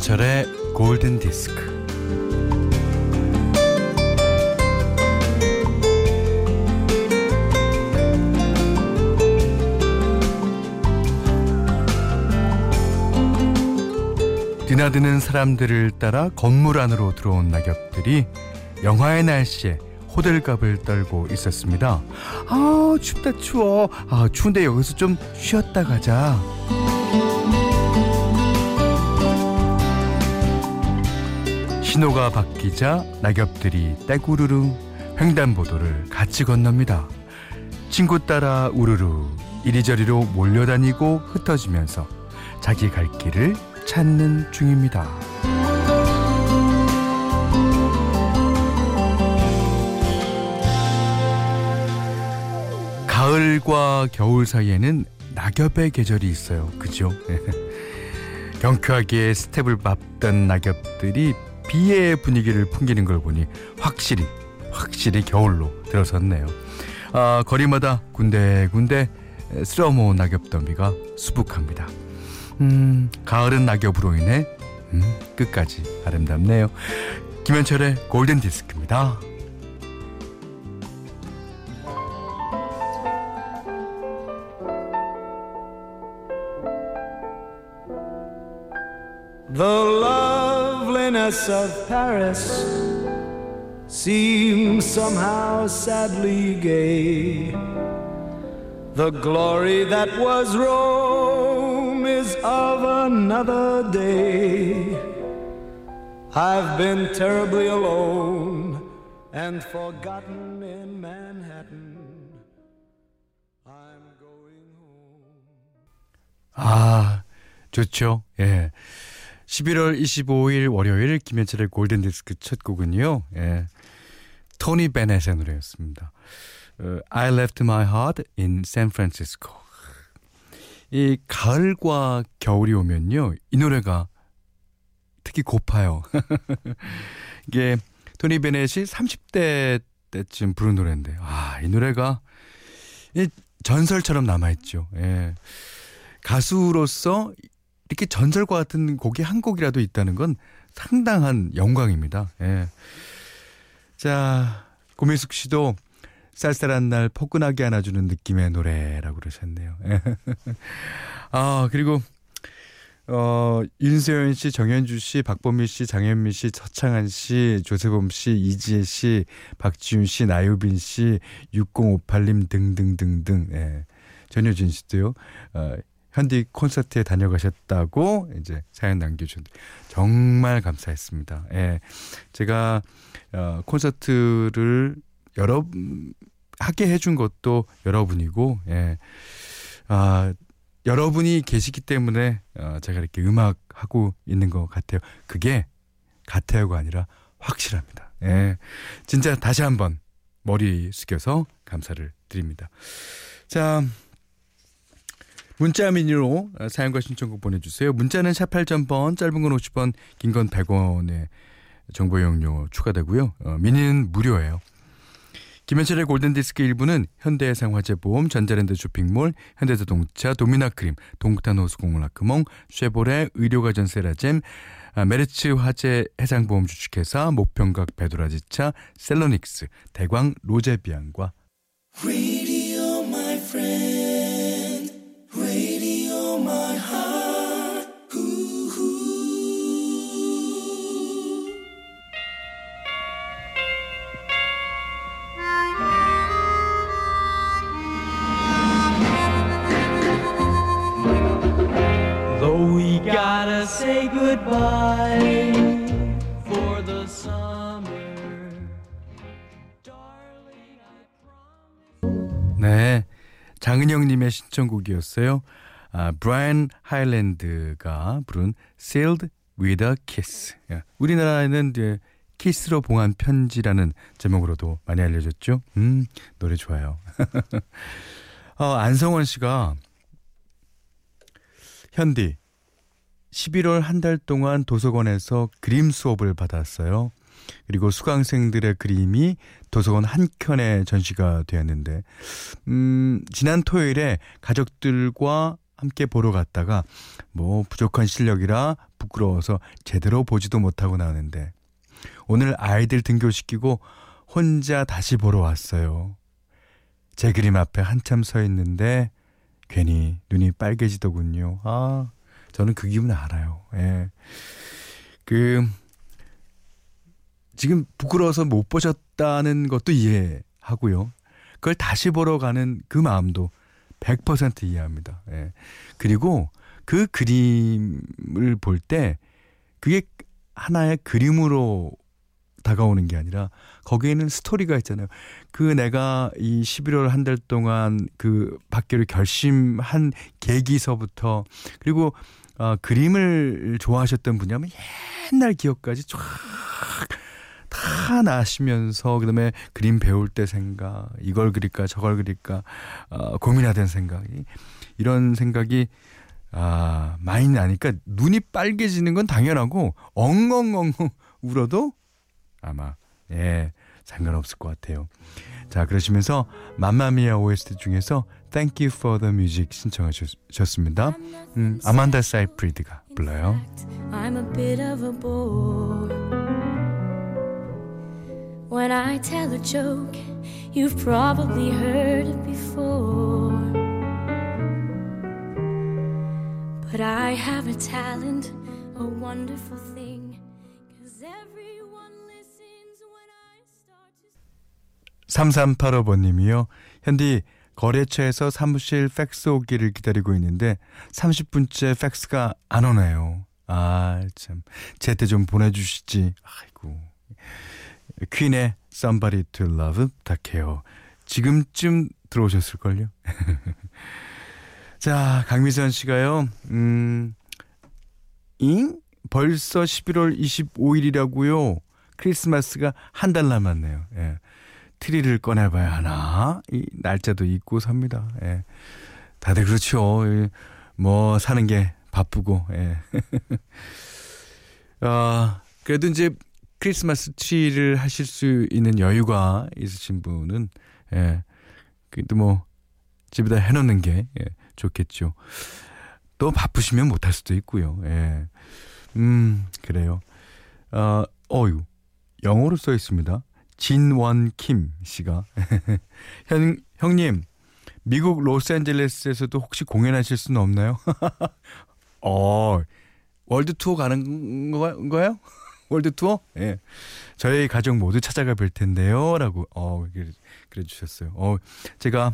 김현철의 골든 디스크. 드나드는 사람들을 따라 건물 안으로 들어온 낙엽들이 영화의 날씨에 호들갑을 떨고 있었습니다. 아 춥다 추워. 아 추운데 여기서 좀 쉬었다 가자. 신호가 바뀌자 낙엽들이 떼구르르 횡단보도를 같이 건넙니다. 친구 따라 우르르 이리저리로 몰려다니고 흩어지면서 자기 갈 길을 찾는 중입니다. 가을과 겨울 사이에는 낙엽의 계절이 있어요. 그죠? 경쾌하게 스텝을 밟던 낙엽들이 비의 분위기를 풍기는 걸 보니 확실히 확실히 겨울로 들어섰네요. 아, 거리마다 군데군데 쓸어모은 낙엽 더미가 수북합니다. 음, 가을은 낙엽으로 인해 음, 끝까지 아름답네요. 김현철의 골든 디스크입니다. loveliness of Paris seems somehow sadly gay. The glory that was Rome is of another day. I've been terribly alone and forgotten in Manhattan. I'm going home. 아, 좋죠. 예. 11월 25일 월요일 김현철의 골든디스크 첫 곡은요. 예. 토니 베넷의 노래였습니다. 어, I left my heart in San Francisco. 이 가을과 겨울이 오면요. 이 노래가 특히 고파요. 이게 토니 베넷이 30대 때쯤 부른 노래인데 아, 이 노래가 이 전설처럼 남아있죠. 예. 가수로서 이렇게 전설과 같은 곡이 한 곡이라도 있다는 건 상당한 영광입니다. 예. 자, 고민숙 씨도 쌀쌀한 날 포근하게 안아주는 느낌의 노래라고 그러셨네요. 예. 아, 그리고, 어, 윤세현 씨, 정현주 씨, 박범미 씨, 장현미 씨, 서창한 씨, 조세범 씨, 이지혜 씨, 박지윤 씨, 나유빈 씨, 6058님 등등등등, 예. 전효진 씨도요, 어, 현디 콘서트에 다녀가셨다고 이제 사연 남겨준 정말 감사했습니다. 예. 제가 어, 콘서트를 여러 하게 해준 것도 여러분이고, 예. 아, 여러분이 계시기 때문에 어, 제가 이렇게 음악 하고 있는 것 같아요. 그게 같아요가 아니라 확실합니다. 예. 진짜 다시 한번 머리 숙여서 감사를 드립니다. 자, 문자 미니로 사연과 신청곡 보내주세요. 문자는 샵 8000번, 짧은 건 50원, 긴 건 100원의 정보 이용료 추가되고요. 어, 미니는 무료예요. 김현철의 골든디스크 1부는 현대해상화재보험, 전자랜드 쇼핑몰, 현대자동차, 도미나크림, 동탄호수공원아크몽, 쉐보레, 의료가전 세라젬, 아, 메르츠 화재 해상보험 주식회사, 목평각 베도라지차, 셀러닉스, 대광 로제비앙과 네. 장은영님의 신청곡이었어요. 아, 브라이언 하일랜드가 부른 Sealed with a Kiss. 야, 우리나라에는 이제 키스로 봉한 편지라는 제목으로도 많이 알려졌죠. 음, 노래 좋아요. 어, 안성원 씨가 현디 11월 한 달 동안 도서관에서 그림 수업을 받았어요. 그리고 수강생들의 그림이 도서관 한 켠에 전시가 되었는데, 음, 지난 토요일에 가족들과 함께 보러 갔다가 뭐 부족한 실력이라 부끄러워서 제대로 보지도 못하고 나왔는데 오늘 아이들 등교시키고 혼자 다시 보러 왔어요. 제 그림 앞에 한참 서 있는데 괜히 눈이 빨개지더군요. 아, 저는 그 기분 알아요. 예. 그 지금 부끄러워서 못 보셨다는 것도 이해하고요. 그걸 다시 보러 가는 그 마음도 100% 이해합니다. 예. 그리고 그 그림을 볼 때 그게 하나의 그림으로 다가오는 게 아니라 거기에는 스토리가 있잖아요. 그 내가 이 11월 한 달 동안 그 받기로 결심한 계기서부터 그리고 어, 그림을 좋아하셨던 분이라면 옛날 기억까지 쫙 다 나시면서 그다음에 그림 배울 때 생각 이걸 그릴까 저걸 그릴까 어, 고민하던 생각이 이런 생각이 아 많이 나니까 눈이 빨개지는 건 당연하고 엉엉엉 울어도 아마 예 상관없을 것 같아요. 자 그러시면서 맘마미아 OST 중에서 Thank You for the Music 신청하셨습니다. 음, 아만다 사이프리드가 불러요. I'm a bit of a bore. When I tell a joke, you've probably heard it before. But I have a talent, a wonderful thing. Cause everyone listens when I start to. 3385번님이요. 현디 거래처에서 사무실 팩스 오기를 기다리고 있는데 30분째 팩스가 안 오네요. 아, 참. 제때 좀 보내주시지. 아이고. 퀸의 Somebody to Love 부탁해요. 지금쯤 들어오셨을걸요? 자, 강미선 씨가요, 음, 잉? 벌써 11월 25일이라고요? 크리스마스가 한 달 남았네요. 예. 트리를 꺼내봐야 하나? 이 날짜도 잊고 삽니다. 예. 다들 그렇죠. 예. 뭐, 사는 게 바쁘고, 예. 아, 그래도 이제 크리스마스 트리를 하실 수 있는 여유가 있으신 분은, 예. 그래도 뭐, 집에다 해놓는 게, 예, 좋겠죠. 또 바쁘시면 못할 수도 있고요. 예. 음, 그래요. 어, 어유, 영어로 써 있습니다. 진원 킴 씨가 형, 형님 미국 로스앤젤레스에서도 혹시 공연하실 수는 없나요? 어 월드 투어 가는 거, 거예요? 월드 투어? 예. 저희 가족 모두 찾아가 볼 텐데요라고 어 그래, 주셨어요. 어 제가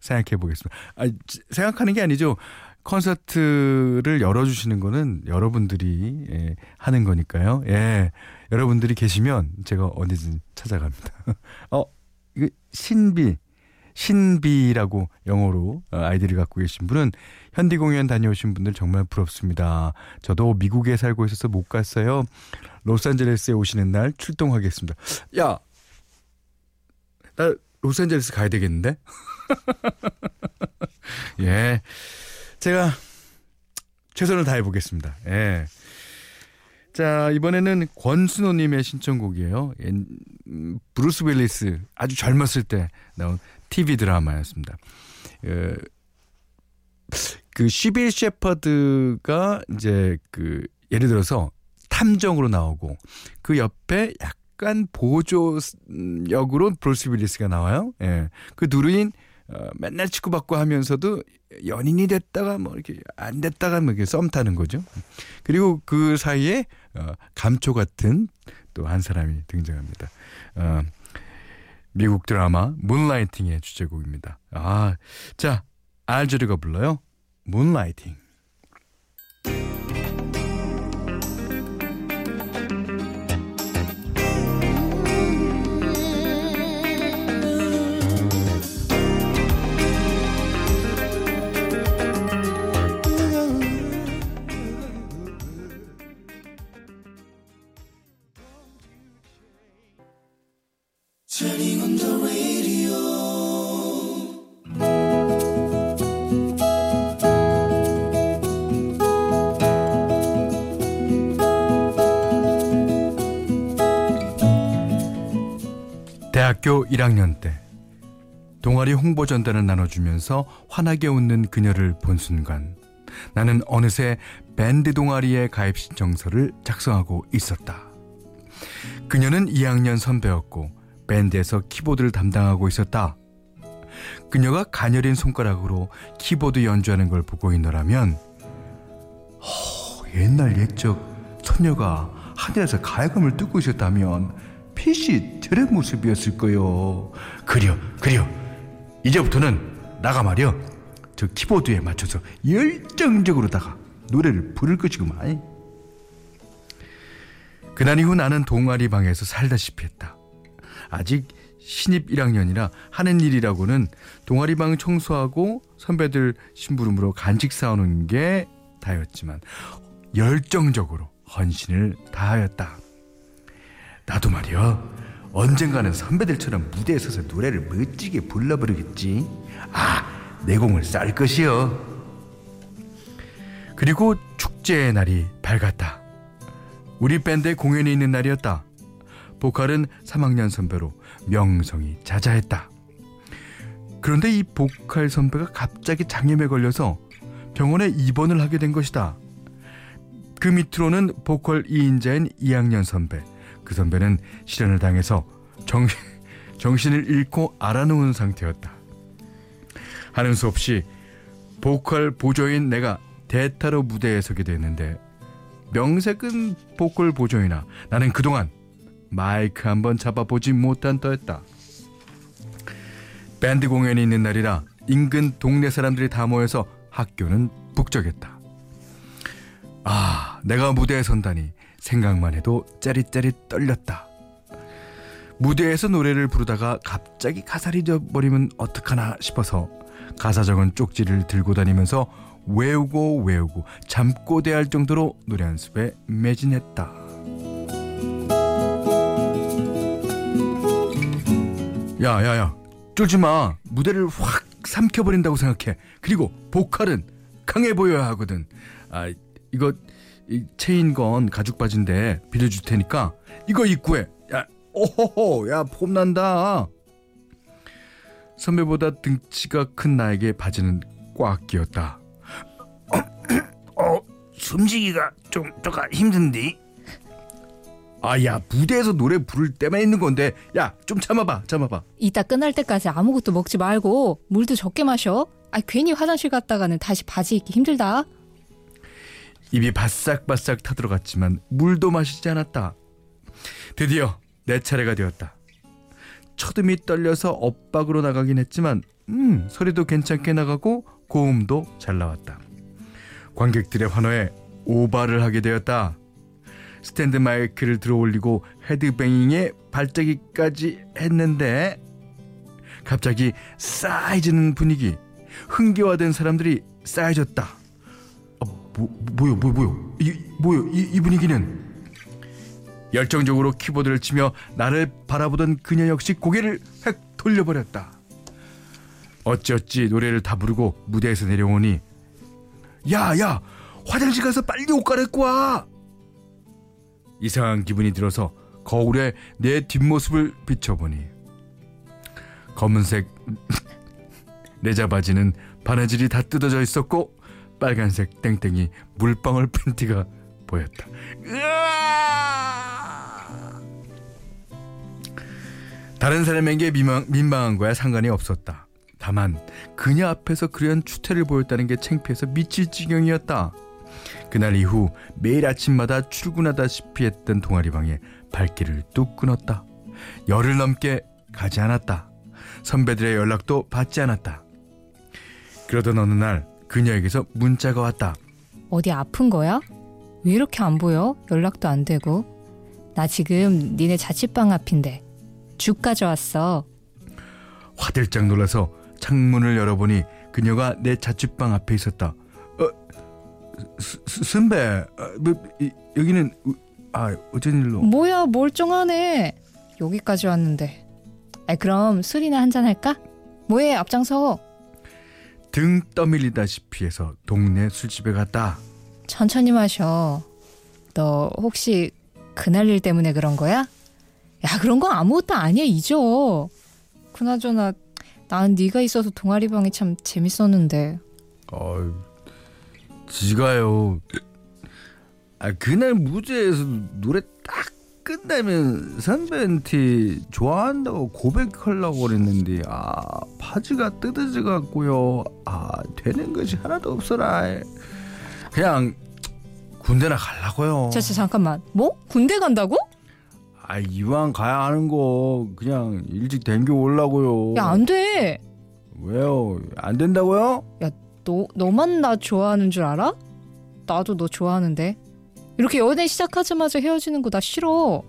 생각해 보겠습니다. 아 생각하는 게 아니죠. 콘서트를 열어주시는 거는 여러분들이 예, 하는 거니까요. 예, 여러분들이 계시면 제가 언제든 찾아갑니다. 어, 이거 신비, 신비라고 영어로 아이디를 갖고 계신 분은 현디 공연 다녀오신 분들 정말 부럽습니다. 저도 미국에 살고 있어서 못 갔어요. 로스앤젤레스에 오시는 날 출동하겠습니다. 야, 나 로스앤젤레스 가야 되겠는데? 예. 제가 최선을 다해 보겠습니다. 예. 자, 이번에는 권순호님의 신청곡이에요. 브루스 윌리스 아주 젊었을 때 나온 TV 드라마였습니다. 예, 그 시빌 셰퍼드가 이제 그 예를 들어서 탐정으로 나오고 그 옆에 약간 보조 역으로 브루스 윌리스가 나와요. 예. 그 둘인 어, 맨날 치고받고 하면서도 연인이 됐다가 뭐 이렇게 안 됐다가 뭐 이렇게 썸 타는 거죠. 그리고 그 사이에 어, 감초 같은 또 한 사람이 등장합니다. 어, 미국 드라마 문라이팅의 주제곡입니다. 아, 자 알 재로가 불러요. 문라이팅. 대학교 1학년 때 동아리 홍보 전단을 나눠주면서 환하게 웃는 그녀를 본 순간 나는 어느새 밴드 동아리의 가입 신청서를 작성하고 있었다. 그녀는 2학년 선배였고 밴드에서 키보드를 담당하고 있었다. 그녀가 가녀린 손가락으로 키보드 연주하는 걸 보고 있노라면 허, 옛날 옛적 처녀가 하늘에서 가야금을 뜯고 있었다면 빛이 저런 모습이었을 거요. 그려, 그려. 이제부터는 나가 말이여. 저 키보드에 맞춰서 열정적으로다가 노래를 부를 것이구만. 그날 이후 나는 동아리 방에서 살다시피 했다. 아직 신입 1학년이라 하는 일이라고는 동아리 방 청소하고 선배들 심부름으로 간식 사오는 게 다였지만 열정적으로 헌신을 다하였다. 나도 말이야 언젠가는 선배들처럼 무대에 서서 노래를 멋지게 불러버리겠지. 아, 내 공을 쌀 것이여. 그리고 축제의 날이 밝았다. 우리 밴드의 공연이 있는 날이었다. 보컬은 3학년 선배로 명성이 자자했다. 그런데 이 보컬 선배가 갑자기 장염에 걸려서 병원에 입원을 하게 된 것이다. 그 밑으로는 보컬 2인자인 2학년 선배. 그 선배는 실현을 당해서 정, 정신을 잃고 알아놓은 상태였다. 하는 수 없이 보컬 보조인 내가 대타로 무대에 서게 됐는데 명색은 보컬 보조이나 나는 그동안 마이크 한번 잡아보지 못한 터였다. 밴드 공연이 있는 날이라 인근 동네 사람들이 다 모여서 학교는 북적였다. 아, 내가 무대에 선다니 생각만 해도 짜릿짜릿 떨렸다. 무대에서 노래를 부르다가 갑자기 가사를 잊어버리면 어떡하나 싶어서 가사 적은 쪽지를 들고 다니면서 외우고 외우고 잠꼬대할 정도로 노래 연습에 매진했다. 야야야 쫄지 마 무대를 확 삼켜버린다고 생각해 그리고 보컬은 강해 보여야 하거든 아 이거 이 체인건 가죽 바지인데 빌려줄 테니까 이거 입고 해 야 오호호 야 폼난다. 선배보다 등치가 큰 나에게 바지는 꽉 끼었다. 어, 숨쉬기가 좀 조금 힘든디? 아야 무대에서 노래 부를 때만 있는 건데. 야 좀 참아봐 참아봐. 이따 끝날 때까지 아무것도 먹지 말고 물도 적게 마셔. 아 괜히 화장실 갔다가는 다시 바지 입기 힘들다. 입이 바싹바싹 타들어갔지만 물도 마시지 않았다. 드디어 내 차례가 되었다. 첫음이 떨려서 엇박으로 나가긴 했지만 음 소리도 괜찮게 나가고 고음도 잘 나왔다. 관객들의 환호에 오바를 하게 되었다. 스탠드 마이크를 들어 올리고 헤드뱅잉에 발자기까지 했는데 갑자기 쌓여지는 분위기 흥겨화된 사람들이 쌓여졌다. 아, 뭐, 뭐요, 뭐, 뭐요? 이, 뭐요? 이, 이 분위기는 열정적으로 키보드를 치며 나를 바라보던 그녀 역시 고개를 획 돌려버렸다. 어찌어찌 노래를 다 부르고 무대에서 내려오니 야, 야, 화장실 가서 빨리 옷 갈아입고 와. 이상한 기분이 들어서 거울에 내 뒷모습을 비춰보니 검은색 내자 바지는 바느질이 다 뜯어져 있었고 빨간색 땡땡이 물방울 팬티가 보였다. 다른 사람에게 민망, 민망한 거야 상관이 없었다. 다만 그녀 앞에서 그런 추태를 보였다는 게 창피해서 미칠 지경이었다. 그날 이후 매일 아침마다 출근하다시피 했던 동아리방에 발길을 뚝 끊었다. 열흘 넘게 가지 않았다. 선배들의 연락도 받지 않았다. 그러던 어느 날 그녀에게서 문자가 왔다. 어디 아픈 거야? 왜 이렇게 안 보여? 연락도 안 되고. 나 지금 니네 자취방 앞인데 죽 가져왔어. 화들짝 놀라서 창문을 열어보니 그녀가 내 자취방 앞에 있었다. 어, 스, 스- 선배, 아, 뭐, 이, 여기는 우- 아 어쩐 일로? 뭐야 멀쩡하네. 여기까지 왔는데. 아 그럼 술이나 한잔 할까? 뭐해 앞장서. 등 떠밀리다시피 해서 동네 술집에 갔다. 천천히 마셔. 너 혹시 그날 일 때문에 그런 거야? 야 그런 거 아무것도 아니야 잊어. 그나저나 난 네가 있어서 동아리방이 참 재밌었는데. 어, 지가요. 아 그날 무대에서 노래 딱 끝나면 선배한테 좋아한다고 고백하려고 그랬는데 아 바지가 뜯어져 갖고요. 아 되는 것이 하나도 없어라. 그냥 군대나 가려고요. 자, 자 잠깐만. 뭐? 군대 간다고? 아 이왕 가야 하는 거 그냥 일찍 댕겨 올라고요. 야, 안 돼. 왜요? 안 된다고요? 너 너만 나 좋아하는 줄 알아? 나도 너 좋아하는데. 이렇게 연애 시작하자마자 헤어지는 거 나 싫어.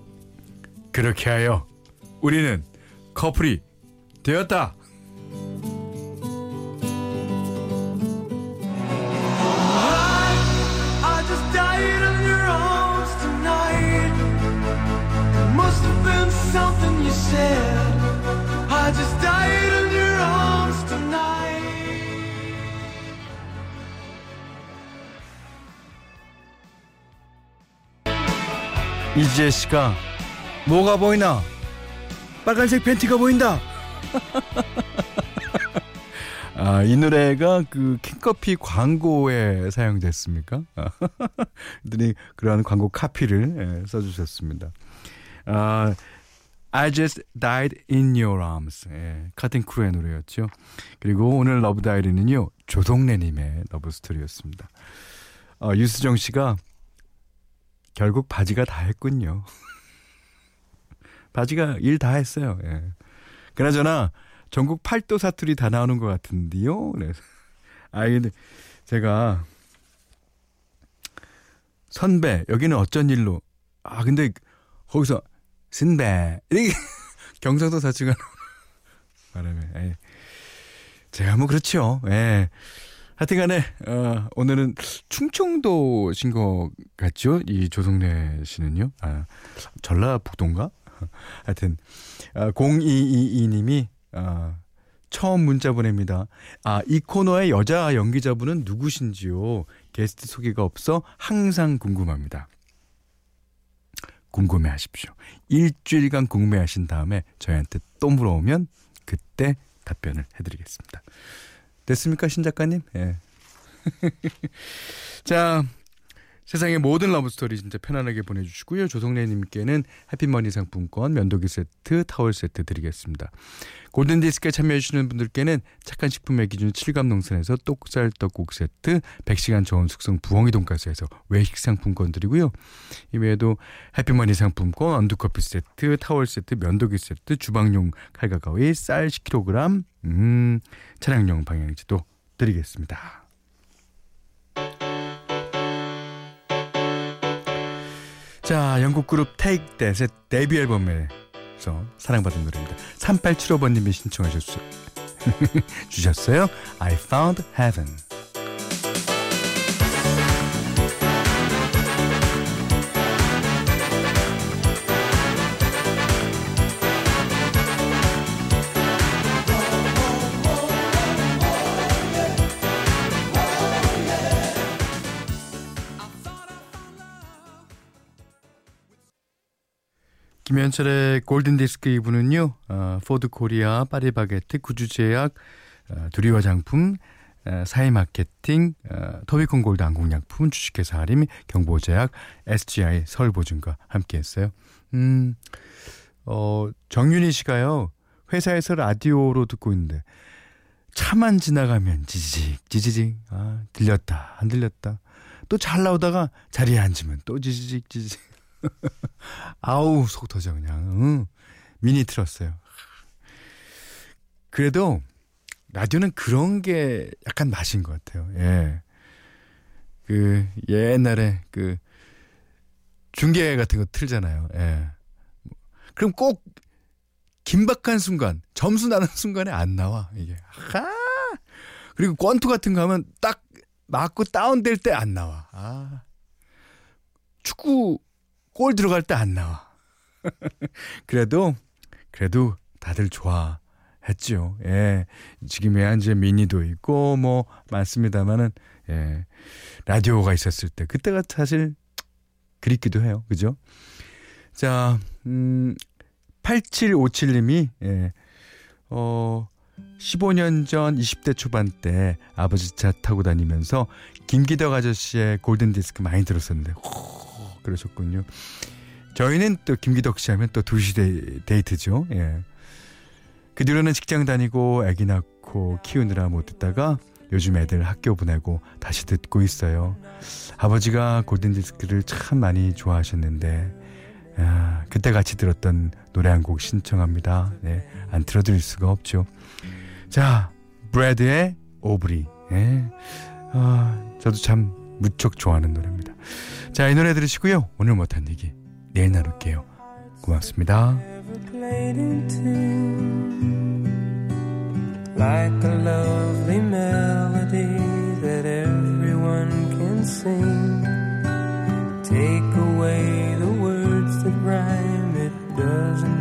그렇게 하여 우리는 커플이 되었다. 이지혜 씨가 뭐가 보이나? 빨간색 팬티가 보인다. 아, 이 노래가 그 캔커피 광고에 사용됐습니까? 그랬더니 그러한 광고 카피를 예, 써주셨습니다. 아, I just died in your arms. 예, 커팅 크루의 노래였죠. 그리고 오늘 러브 다이어리는요, 조동래님의 러브 스토리였습니다. 어, 유수정 씨가 결국 바지가 다 했군요. 바지가 일 다 했어요. 예. 그나저나 전국 팔도 사투리 다 나오는 것 같은데요. 그래서 아 근데 제가 선배 여기는 어쩐 일로 아 근데 거기서 신배 이렇게 경상도 사투리가 바람에 에이. 제가 뭐 그렇죠. 예. 하여튼간에 어, 오늘은 충청도신 것 같죠? 이 조성래 씨는요. 아, 전라북도인가? 하여튼 아, 0222님이 아, 처음 문자 보냅니다. 아, 이 코너의 여자 연기자분은 누구신지요? 게스트 소개가 없어 항상 궁금합니다. 궁금해 하십시오. 일주일간 궁금해 하신 다음에 저희한테 또 물어오면 그때 답변을 해드리겠습니다. 됐습니까, 신 작가님? 예. 자, 세상의 모든 러브스토리 진짜 편안하게 보내주시고요. 조성래님께는 해피머니 상품권, 면도기 세트, 타월 세트 드리겠습니다. 골든디스크에 참여해주시는 분들께는 착한 식품의 기준 칠갑농산에서 똑살 떡국 세트, 100시간 저온 숙성 부엉이 돈가스에서 외식 상품권 드리고요. 이외에도 해피머니 상품권, 원두커피 세트, 타월 세트, 면도기 세트, 주방용 칼과 가위, 쌀 10kg, 음, 차량용 방향지도 드리겠습니다. 자, 영국 그룹 Take That의 데뷔 앨범에서 사랑받은 노래입니다. 3875번님이 신청하셨어요. 주셨어요. I found heaven. 김현철의 골든디스크 2부는요. 어, 포드 코리아, 파리바게트, 구주제약, 어, 두리화장품, 어, 사이마케팅, 어, 토비콤 골드 안국약품, 주식회사 하림, 경보제약, SGI 서울보증과 함께 했어요. 음, 어, 정윤희 씨가요. 회사에서 라디오로 듣고 있는데 차만 지나가면 지지직 지지직 아 들렸다 안 들렸다 또 잘 나오다가 자리에 앉으면 또 지지직 지지직 아우 속 터져 그냥 응. 미니 틀었어요. 그래도 라디오는 그런 게 약간 맛인 것 같아요. 예. 그 옛날에 그 중계 같은 거 틀잖아요. 예. 그럼 꼭 긴박한 순간, 점수 나는 순간에 안 나와 이게. 아! 그리고 권투 같은 거 하면 딱 맞고 다운될 때 안 나와. 아. 축구 골 들어갈 때 안 나와. 그래도 그래도 다들 좋아했죠. 예. 지금의 이제 미니도 있고 뭐 많습니다만은 예. 라디오가 있었을 때 그때가 사실 그립기도 해요. 그죠? 자, 음 8757님이 예. 어 15년 전 20대 초반 때 아버지 차 타고 다니면서 김기덕 아저씨의 골든 디스크 많이 들었었는데 호, 그러셨군요. 저희는 또 김기덕 씨 하면 또 두시 데이트죠. 예. 그 뒤로는 직장 다니고 아기 낳고 키우느라 못 듣다가 요즘 애들 학교 보내고 다시 듣고 있어요. 아버지가 골든 디스크를 참 많이 좋아하셨는데 아, 그때 같이 들었던 노래 한 곡 신청합니다. 네, 안 틀어드릴 수가 없죠. 자, 브래드의 오브리. 예. 아, 저도 참 무척 좋아하는 노래입니다. 자, 이 노래 들으시고요. 오늘 못한 얘기 내일 나눌게요. 고맙습니다. like a lovely melody that everyone can sing. Take away the words that rhyme, it doesn't.